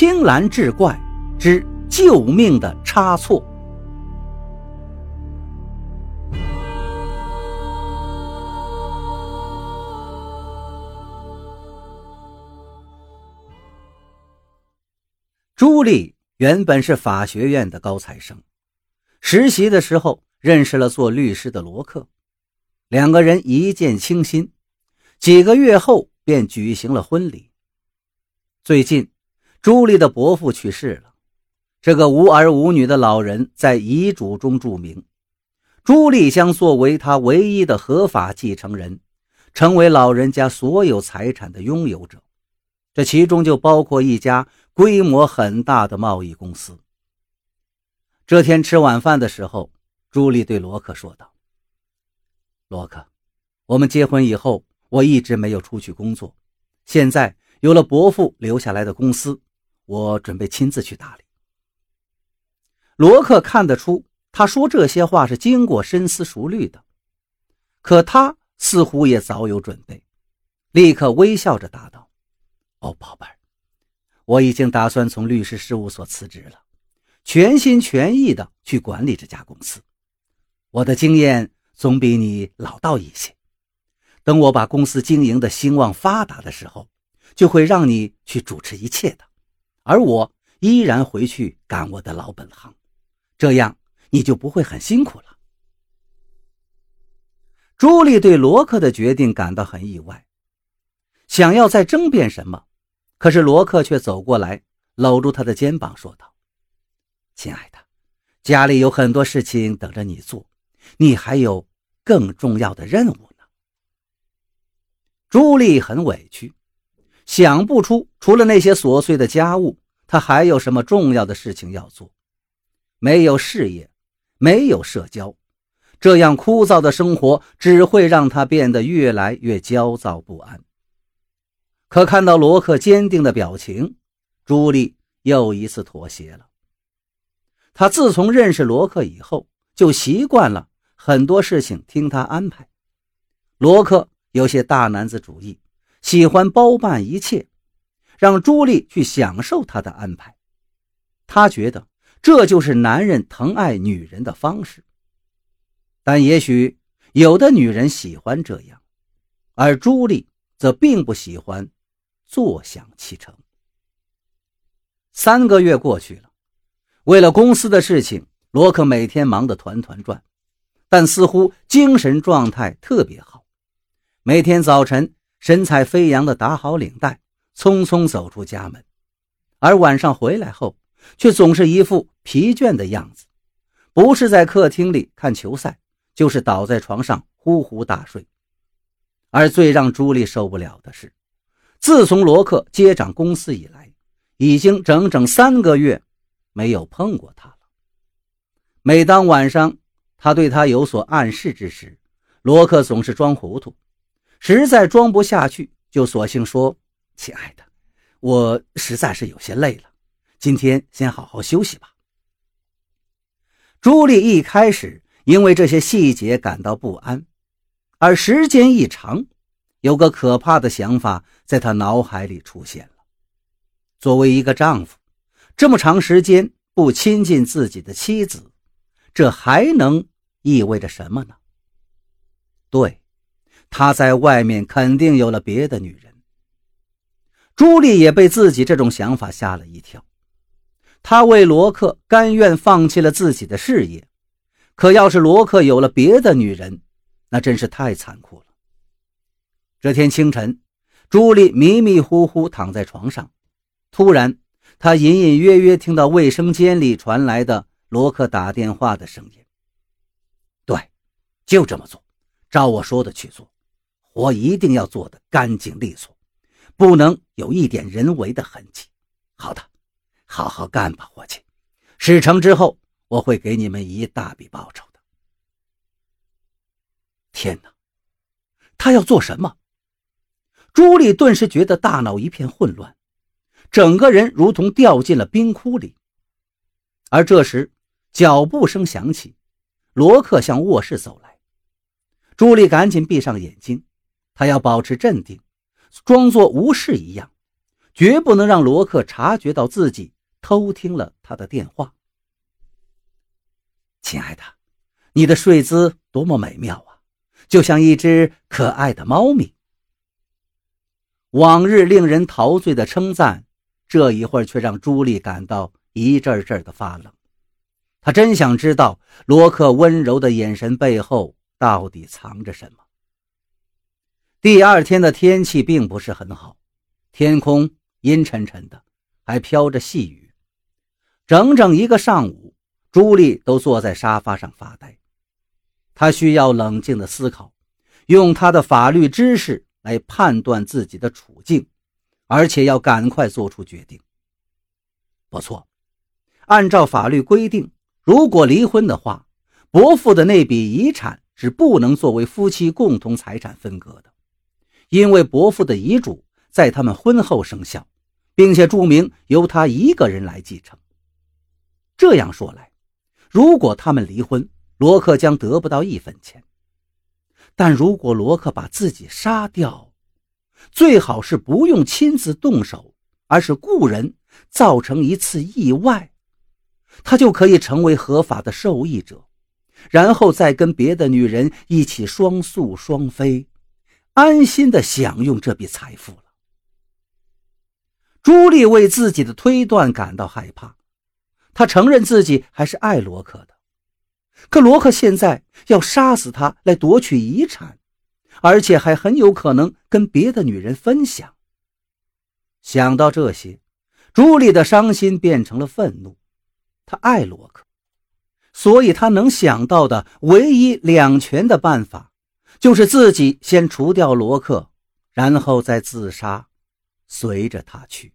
青蓝志怪之救命的差错。朱莉原本是法学院的高材生，实习的时候认识了做律师的罗克，两个人一见倾心，几个月后便举行了婚礼。最近，朱莉的伯父去世了，这个无儿无女的老人在遗嘱中注明，朱莉将作为他唯一的合法继承人，成为老人家所有财产的拥有者，这其中就包括一家。规模很大的贸易公司。这天吃晚饭的时候，朱莉对罗克说道：“罗克，我们结婚以后，我一直没有出去工作，现在有了伯父留下来的公司，我准备亲自去打理。”罗克看得出，他说这些话是经过深思熟虑的，可他似乎也早有准备，立刻微笑着答道：“哦，宝贝儿。”我已经打算从律师事务所辞职了，全心全意的去管理这家公司。我的经验总比你老道一些。等我把公司经营的兴旺发达的时候，就会让你去主持一切的，而我依然回去干我的老本行。这样你就不会很辛苦了。朱莉对罗克的决定感到很意外，想要再争辩什么。可是罗克却走过来，搂住他的肩膀，说道：“亲爱的，家里有很多事情等着你做，你还有更重要的任务呢。”朱莉很委屈，想不出除了那些琐碎的家务，他还有什么重要的事情要做。没有事业，没有社交，这样枯燥的生活只会让他变得越来越焦躁不安。可看到罗克坚定的表情，朱莉又一次妥协了。他自从认识罗克以后，就习惯了很多事情听他安排。罗克有些大男子主义，喜欢包办一切，让朱莉去享受他的安排。他觉得这就是男人疼爱女人的方式。但也许有的女人喜欢这样，而朱莉则并不喜欢。坐享其成。三个月过去了，为了公司的事情，罗克每天忙得团团转，但似乎精神状态特别好。每天早晨，神采飞扬地打好领带，匆匆走出家门；而晚上回来后，却总是一副疲倦的样子，不是在客厅里看球赛，就是倒在床上呼呼大睡。而最让朱莉受不了的是。自从罗克接掌公司以来，已经整整三个月没有碰过他了。每当晚上他对他有所暗示之时，罗克总是装糊涂，实在装不下去，就索性说：“亲爱的，我实在是有些累了，今天先好好休息吧。”朱莉一开始因为这些细节感到不安，而时间一长。有个可怕的想法在她脑海里出现了：作为一个丈夫，这么长时间不亲近自己的妻子，这还能意味着什么呢？对，他在外面肯定有了别的女人。朱莉也被自己这种想法吓了一跳。她为罗克甘愿放弃了自己的事业，可要是罗克有了别的女人，那真是太残酷了。这天清晨，朱莉迷迷糊糊躺在床上，突然，她隐隐约约听到卫生间里传来的罗克打电话的声音。对，就这么做，照我说的去做，我一定要做得干净利索，不能有一点人为的痕迹。好的，好好干吧，伙计。事成之后，我会给你们一大笔报酬的。天哪，他要做什么？朱莉顿时觉得大脑一片混乱，整个人如同掉进了冰窟里。而这时，脚步声响起，罗克向卧室走来。朱莉赶紧闭上眼睛，他要保持镇定，装作无事一样，绝不能让罗克察觉到自己偷听了他的电话。亲爱的，你的睡姿多么美妙啊，就像一只可爱的猫咪。往日令人陶醉的称赞，这一会儿却让朱莉感到一阵阵的发冷。她真想知道罗克温柔的眼神背后到底藏着什么。第二天的天气并不是很好，天空阴沉沉的，还飘着细雨。整整一个上午，朱莉都坐在沙发上发呆。她需要冷静的思考，用她的法律知识。来判断自己的处境，而且要赶快做出决定。不错，按照法律规定，如果离婚的话，伯父的那笔遗产是不能作为夫妻共同财产分割的，因为伯父的遗嘱在他们婚后生效，并且注明由他一个人来继承。这样说来，如果他们离婚，罗克将得不到一分钱。但如果罗克把自己杀掉，最好是不用亲自动手，而是雇人造成一次意外，他就可以成为合法的受益者，然后再跟别的女人一起双宿双飞，安心的享用这笔财富了。朱莉为自己的推断感到害怕，她承认自己还是爱罗克的。可罗克现在要杀死他来夺取遗产，而且还很有可能跟别的女人分享。想到这些，朱莉的伤心变成了愤怒。她爱罗克，所以她能想到的唯一两全的办法，就是自己先除掉罗克，然后再自杀，随着他去。